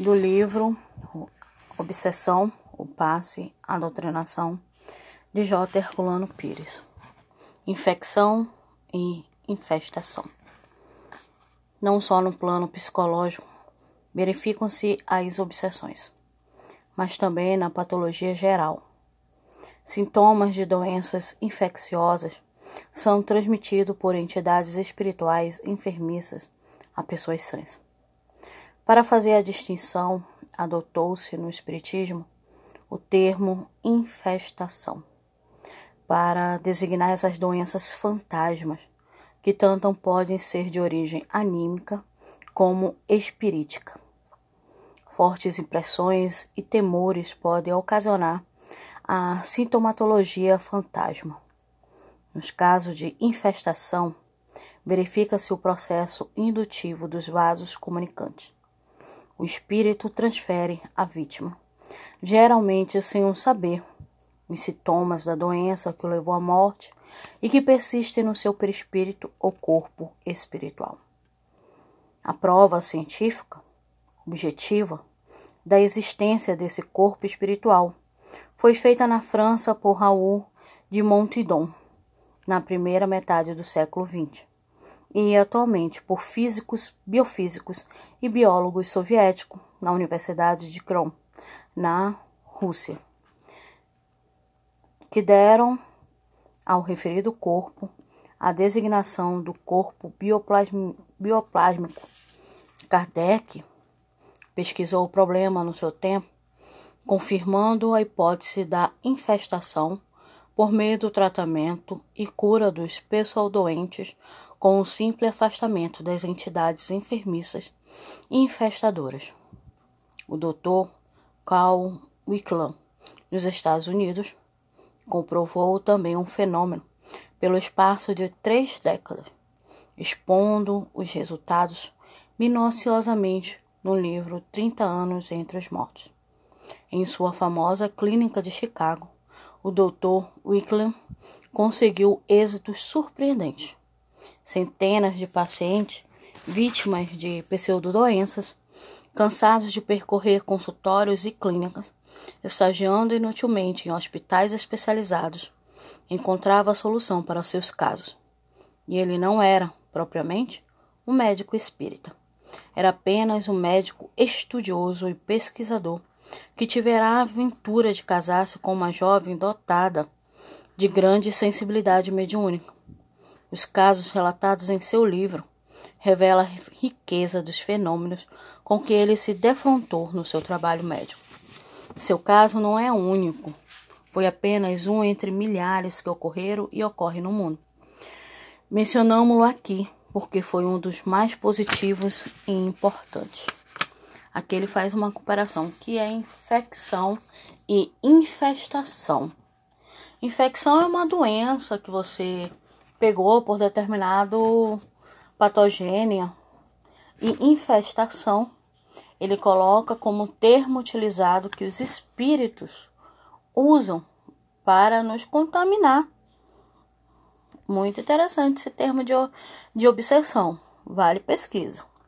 do livro Obsessão, o Passe, a Doutrinação, de J. Herculano Pires. Infecção e infestação. Não só no plano psicológico verificam-se as obsessões, mas também na patologia geral. Sintomas de doenças infecciosas são transmitidos por entidades espirituais enfermiças a pessoas sãs. Para fazer a distinção, adotou-se no Espiritismo o termo infestação, para designar essas doenças fantasmas, que tanto podem ser de origem anímica como espirítica. Fortes impressões e temores podem ocasionar a sintomatologia fantasma. Nos casos de infestação, verifica-se o processo indutivo dos vasos comunicantes o espírito transfere à vítima, geralmente sem um saber, os sintomas da doença que o levou à morte e que persistem no seu perispírito ou corpo espiritual. A prova científica, objetiva, da existência desse corpo espiritual foi feita na França por Raoul de Montidon, na primeira metade do século XX e atualmente por físicos, biofísicos e biólogos soviéticos na Universidade de Kron, na Rússia, que deram ao referido corpo a designação do corpo bioplásmico. Kardec pesquisou o problema no seu tempo, confirmando a hipótese da infestação por meio do tratamento e cura dos pessoal-doentes com o simples afastamento das entidades enfermiças e infestadoras. O Dr. Carl Wicklam, nos Estados Unidos, comprovou também um fenômeno pelo espaço de três décadas, expondo os resultados minuciosamente no livro 30 anos entre os mortos. Em sua famosa clínica de Chicago, o Dr. Wicklam conseguiu êxitos surpreendentes centenas de pacientes vítimas de pseudodoenças, cansados de percorrer consultórios e clínicas, estagiando inutilmente em hospitais especializados, encontrava a solução para seus casos. E ele não era, propriamente, um médico espírita. Era apenas um médico estudioso e pesquisador que tivera a aventura de casar-se com uma jovem dotada de grande sensibilidade mediúnica os casos relatados em seu livro revelam a riqueza dos fenômenos com que ele se defrontou no seu trabalho médico. Seu caso não é único, foi apenas um entre milhares que ocorreram e ocorrem no mundo. Mencionamos-lo aqui porque foi um dos mais positivos e importantes. Aqui ele faz uma comparação que é infecção e infestação. Infecção é uma doença que você pegou por determinado patogênio e infestação, ele coloca como termo utilizado que os espíritos usam para nos contaminar. Muito interessante esse termo de, de obsessão, vale pesquisa.